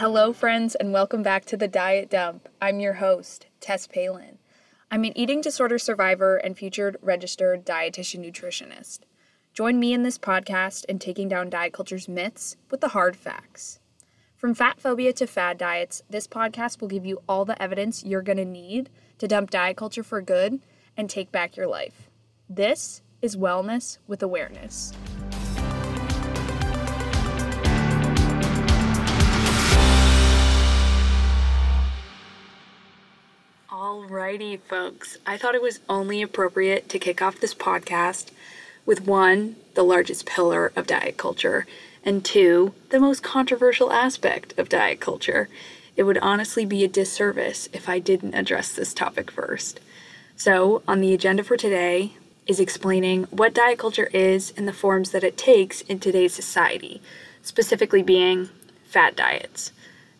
Hello, friends, and welcome back to the Diet Dump. I'm your host, Tess Palin. I'm an eating disorder survivor and future registered dietitian nutritionist. Join me in this podcast in taking down diet culture's myths with the hard facts. From fat phobia to fad diets, this podcast will give you all the evidence you're going to need to dump diet culture for good and take back your life. This is Wellness with Awareness. Alrighty, folks. I thought it was only appropriate to kick off this podcast with one, the largest pillar of diet culture, and two, the most controversial aspect of diet culture. It would honestly be a disservice if I didn't address this topic first. So, on the agenda for today is explaining what diet culture is and the forms that it takes in today's society, specifically being fad diets.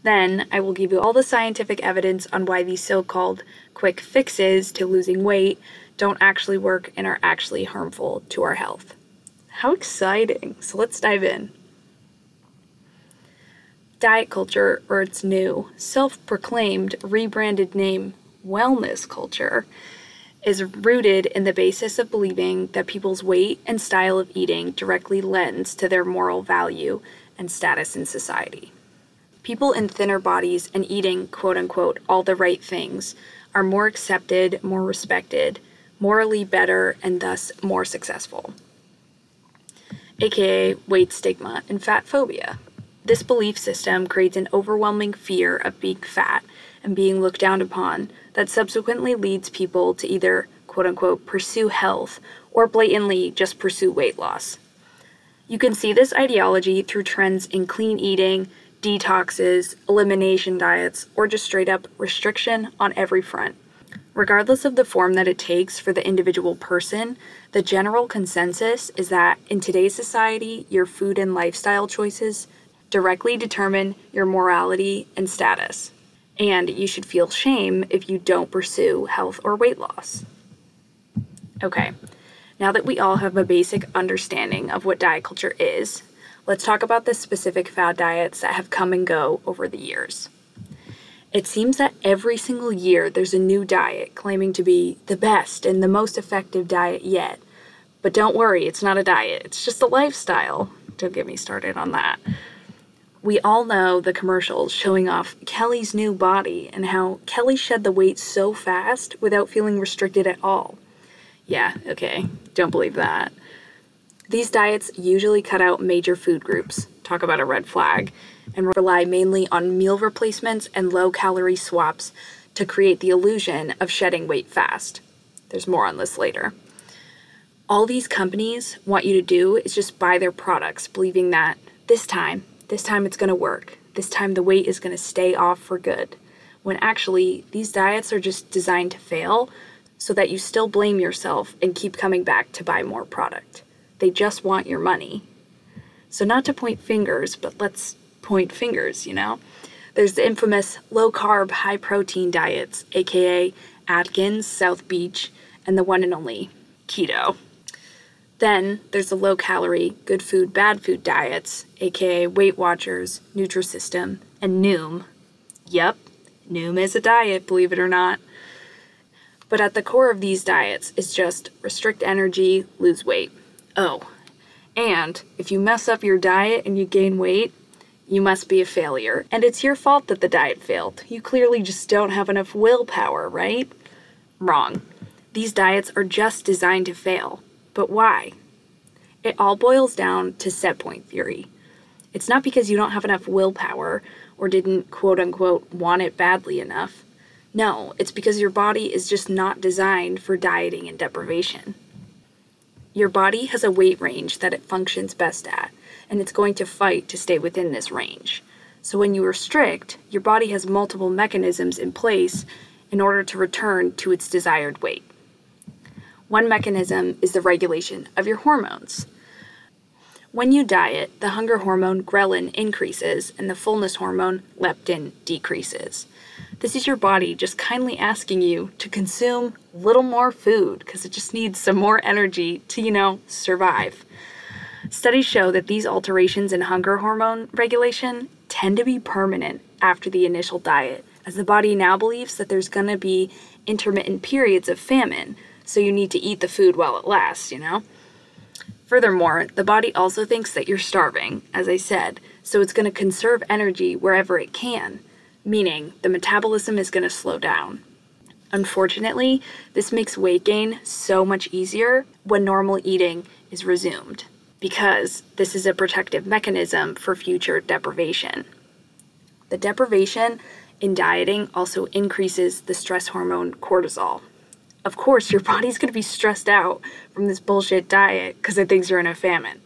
Then, I will give you all the scientific evidence on why these so called quick fixes to losing weight don't actually work and are actually harmful to our health. How exciting! So, let's dive in. Diet culture, or its new, self proclaimed, rebranded name, wellness culture, is rooted in the basis of believing that people's weight and style of eating directly lends to their moral value and status in society. People in thinner bodies and eating, quote unquote, all the right things are more accepted, more respected, morally better, and thus more successful. AKA weight stigma and fat phobia. This belief system creates an overwhelming fear of being fat and being looked down upon that subsequently leads people to either quote unquote pursue health or blatantly just pursue weight loss. You can see this ideology through trends in clean eating, detoxes, elimination diets, or just straight up restriction on every front. Regardless of the form that it takes for the individual person, the general consensus is that in today's society, your food and lifestyle choices directly determine your morality and status and you should feel shame if you don't pursue health or weight loss. Okay, now that we all have a basic understanding of what diet culture is, let's talk about the specific fad diets that have come and go over the years. It seems that every single year there's a new diet claiming to be the best and the most effective diet yet. But don't worry, it's not a diet, it's just a lifestyle. Don't get me started on that we all know the commercials showing off Kelly's new body and how Kelly shed the weight so fast without feeling restricted at all. Yeah, okay, don't believe that. These diets usually cut out major food groups, talk about a red flag, and rely mainly on meal replacements and low calorie swaps to create the illusion of shedding weight fast. There's more on this later. All these companies want you to do is just buy their products, believing that this time this time it's going to work. This time the weight is going to stay off for good. When actually, these diets are just designed to fail so that you still blame yourself and keep coming back to buy more product. They just want your money. So, not to point fingers, but let's point fingers, you know? There's the infamous low carb, high protein diets, aka Atkins, South Beach, and the one and only keto. Then there's the low calorie, good food, bad food diets, aka Weight Watchers, Nutrisystem, and Noom. Yep, Noom is a diet, believe it or not. But at the core of these diets is just restrict energy, lose weight. Oh, and if you mess up your diet and you gain weight, you must be a failure. And it's your fault that the diet failed. You clearly just don't have enough willpower, right? Wrong. These diets are just designed to fail. But why? It all boils down to set point theory. It's not because you don't have enough willpower or didn't quote unquote want it badly enough. No, it's because your body is just not designed for dieting and deprivation. Your body has a weight range that it functions best at, and it's going to fight to stay within this range. So when you restrict, your body has multiple mechanisms in place in order to return to its desired weight. One mechanism is the regulation of your hormones. When you diet, the hunger hormone ghrelin increases and the fullness hormone leptin decreases. This is your body just kindly asking you to consume a little more food because it just needs some more energy to, you know, survive. Studies show that these alterations in hunger hormone regulation tend to be permanent after the initial diet, as the body now believes that there's going to be intermittent periods of famine, so you need to eat the food while it lasts, you know? Furthermore, the body also thinks that you're starving, as I said, so it's going to conserve energy wherever it can, meaning the metabolism is going to slow down. Unfortunately, this makes weight gain so much easier when normal eating is resumed, because this is a protective mechanism for future deprivation. The deprivation in dieting also increases the stress hormone cortisol. Of course, your body's going to be stressed out from this bullshit diet because it thinks you're in a famine.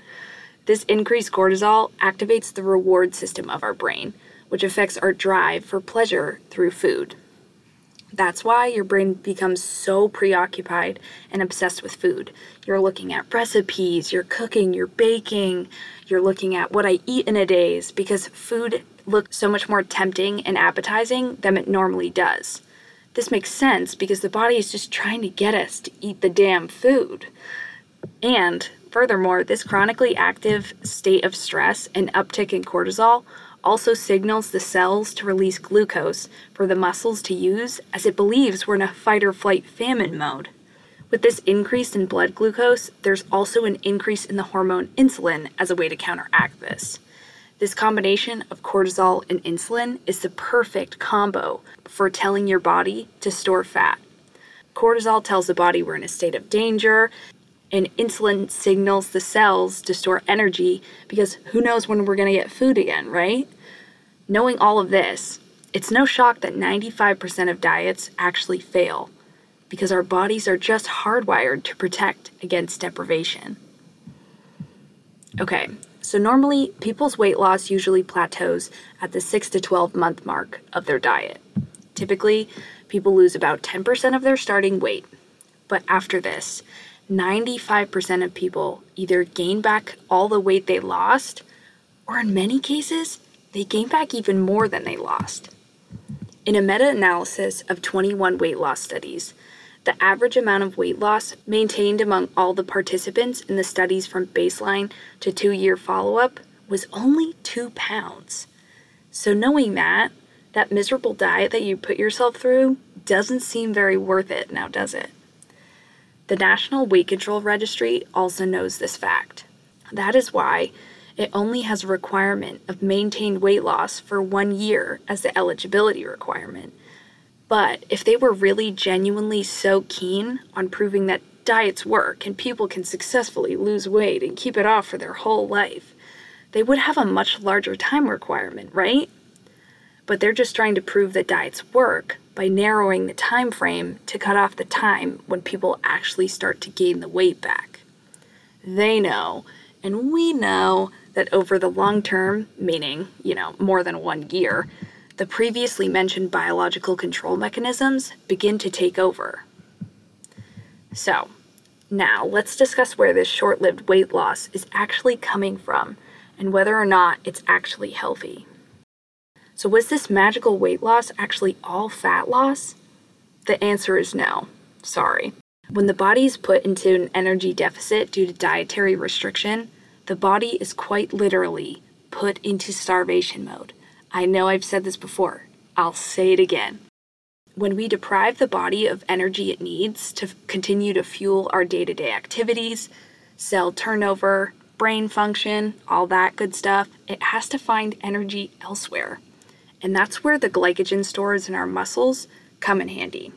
This increased cortisol activates the reward system of our brain, which affects our drive for pleasure through food. That's why your brain becomes so preoccupied and obsessed with food. You're looking at recipes, you're cooking, you're baking, you're looking at what I eat in a days because food looks so much more tempting and appetizing than it normally does. This makes sense because the body is just trying to get us to eat the damn food. And furthermore, this chronically active state of stress and uptick in cortisol also signals the cells to release glucose for the muscles to use as it believes we're in a fight or flight famine mode. With this increase in blood glucose, there's also an increase in the hormone insulin as a way to counteract this. This combination of cortisol and insulin is the perfect combo for telling your body to store fat. Cortisol tells the body we're in a state of danger, and insulin signals the cells to store energy because who knows when we're going to get food again, right? Knowing all of this, it's no shock that 95% of diets actually fail because our bodies are just hardwired to protect against deprivation. Okay, so, normally, people's weight loss usually plateaus at the 6 to 12 month mark of their diet. Typically, people lose about 10% of their starting weight. But after this, 95% of people either gain back all the weight they lost, or in many cases, they gain back even more than they lost. In a meta analysis of 21 weight loss studies, the average amount of weight loss maintained among all the participants in the studies from baseline to two year follow up was only two pounds. So, knowing that, that miserable diet that you put yourself through doesn't seem very worth it now, does it? The National Weight Control Registry also knows this fact. That is why it only has a requirement of maintained weight loss for one year as the eligibility requirement but if they were really genuinely so keen on proving that diets work and people can successfully lose weight and keep it off for their whole life, they would have a much larger time requirement, right? But they're just trying to prove that diets work by narrowing the time frame to cut off the time when people actually start to gain the weight back. They know, and we know, that over the long term, meaning, you know, more than one year, the previously mentioned biological control mechanisms begin to take over. So, now let's discuss where this short lived weight loss is actually coming from and whether or not it's actually healthy. So, was this magical weight loss actually all fat loss? The answer is no. Sorry. When the body is put into an energy deficit due to dietary restriction, the body is quite literally put into starvation mode I know I've said this before. I'll say it again. When we deprive the body of energy it needs to continue to fuel our day to day activities, cell turnover, brain function, all that good stuff, it has to find energy elsewhere. And that's where the glycogen stores in our muscles come in handy.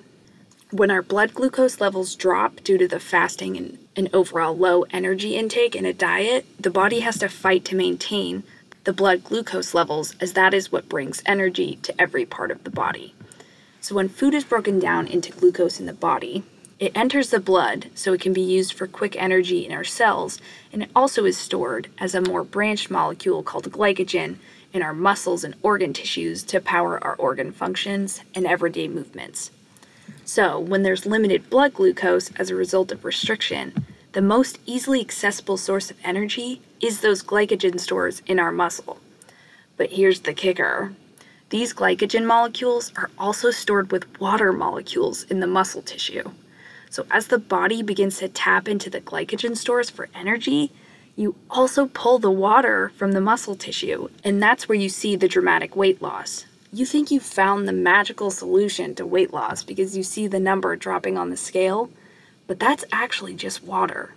When our blood glucose levels drop due to the fasting and an overall low energy intake in a diet, the body has to fight to maintain the blood glucose levels, as that is what brings energy to every part of the body. So, when food is broken down into glucose in the body, it enters the blood so it can be used for quick energy in our cells, and it also is stored as a more branched molecule called glycogen in our muscles and organ tissues to power our organ functions and everyday movements. So, when there's limited blood glucose as a result of restriction, the most easily accessible source of energy is those glycogen stores in our muscle. But here's the kicker these glycogen molecules are also stored with water molecules in the muscle tissue. So, as the body begins to tap into the glycogen stores for energy, you also pull the water from the muscle tissue, and that's where you see the dramatic weight loss. you think you've found the magical solution to weight loss because you see the number dropping on the scale, but that's actually just water.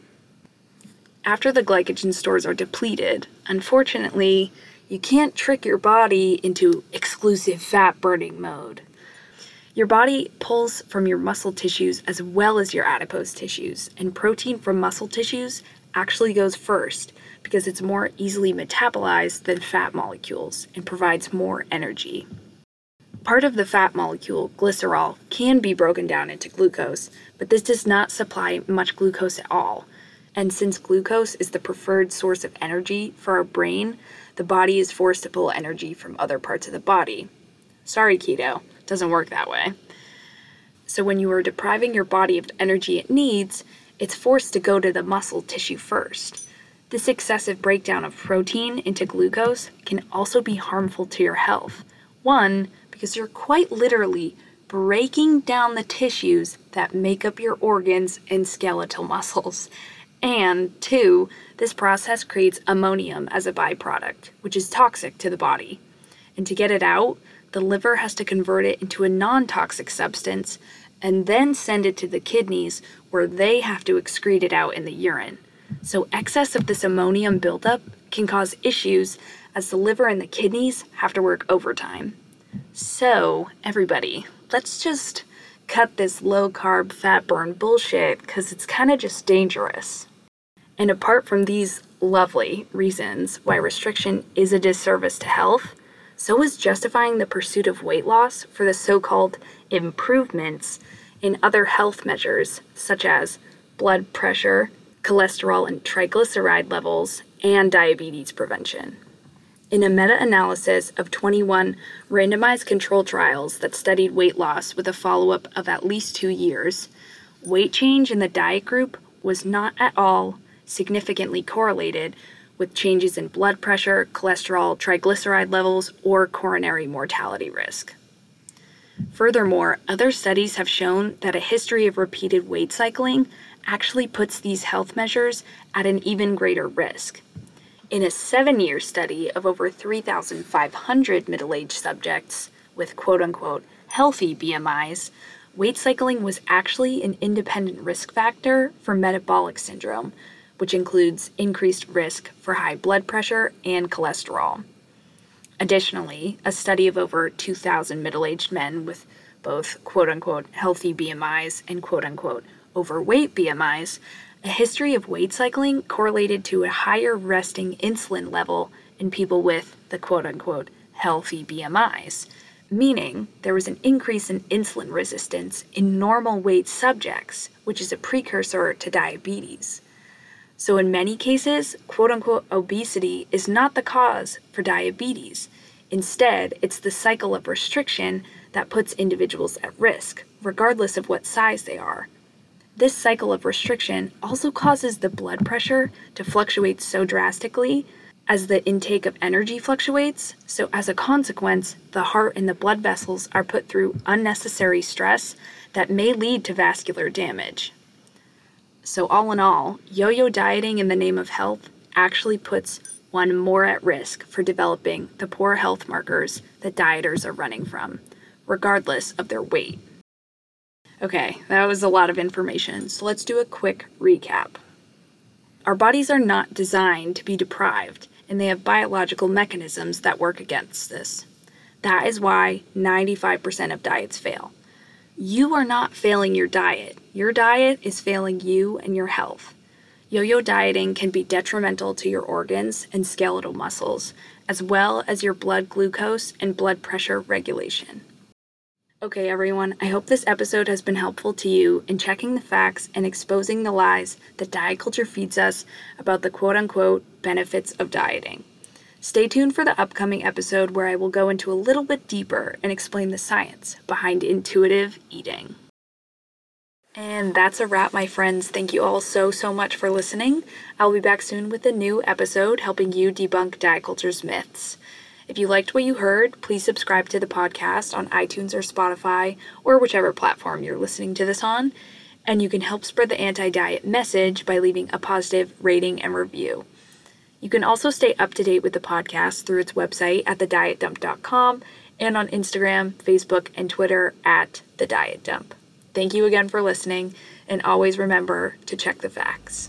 After the glycogen stores are depleted, unfortunately, you can't trick your body into exclusive fat burning mode. Your body pulls from your muscle tissues as well as your adipose tissues, and protein from muscle tissues actually goes first because it's more easily metabolized than fat molecules and provides more energy. Part of the fat molecule, glycerol, can be broken down into glucose, but this does not supply much glucose at all. And since glucose is the preferred source of energy for our brain, the body is forced to pull energy from other parts of the body. Sorry, keto, doesn't work that way. So, when you are depriving your body of the energy it needs, it's forced to go to the muscle tissue first. This excessive breakdown of protein into glucose can also be harmful to your health. One, because you're quite literally breaking down the tissues that make up your organs and skeletal muscles. And two, this process creates ammonium as a byproduct, which is toxic to the body. And to get it out, the liver has to convert it into a non toxic substance and then send it to the kidneys where they have to excrete it out in the urine. So, excess of this ammonium buildup can cause issues as the liver and the kidneys have to work overtime. So, everybody, let's just cut this low carb fat burn bullshit because it's kind of just dangerous. And apart from these lovely reasons why restriction is a disservice to health, so is justifying the pursuit of weight loss for the so called improvements in other health measures such as blood pressure, cholesterol and triglyceride levels, and diabetes prevention. In a meta analysis of 21 randomized control trials that studied weight loss with a follow up of at least two years, weight change in the diet group was not at all significantly correlated with changes in blood pressure, cholesterol, triglyceride levels, or coronary mortality risk. Furthermore, other studies have shown that a history of repeated weight cycling actually puts these health measures at an even greater risk. In a seven year study of over 3,500 middle aged subjects with quote unquote healthy BMIs, weight cycling was actually an independent risk factor for metabolic syndrome, which includes increased risk for high blood pressure and cholesterol. Additionally, a study of over 2,000 middle aged men with both quote unquote healthy BMIs and quote unquote overweight BMIs, a history of weight cycling correlated to a higher resting insulin level in people with the quote unquote healthy BMIs, meaning there was an increase in insulin resistance in normal weight subjects, which is a precursor to diabetes. So, in many cases, quote unquote obesity is not the cause for diabetes. Instead, it's the cycle of restriction that puts individuals at risk, regardless of what size they are. This cycle of restriction also causes the blood pressure to fluctuate so drastically as the intake of energy fluctuates. So, as a consequence, the heart and the blood vessels are put through unnecessary stress that may lead to vascular damage. So, all in all, yo yo dieting in the name of health actually puts one more at risk for developing the poor health markers that dieters are running from, regardless of their weight. Okay, that was a lot of information, so let's do a quick recap. Our bodies are not designed to be deprived, and they have biological mechanisms that work against this. That is why 95% of diets fail you are not failing your diet. Your diet is failing you and your health. Yo yo dieting can be detrimental to your organs and skeletal muscles, as well as your blood glucose and blood pressure regulation. Okay, everyone, I hope this episode has been helpful to you in checking the facts and exposing the lies that diet culture feeds us about the quote unquote benefits of dieting. Stay tuned for the upcoming episode where I will go into a little bit deeper and explain the science behind intuitive eating. And that's a wrap, my friends. Thank you all so, so much for listening. I'll be back soon with a new episode helping you debunk diet culture's myths. If you liked what you heard, please subscribe to the podcast on iTunes or Spotify or whichever platform you're listening to this on. And you can help spread the anti diet message by leaving a positive rating and review. You can also stay up to date with the podcast through its website at thedietdump.com and on Instagram, Facebook, and Twitter at The Diet Dump. Thank you again for listening, and always remember to check the facts.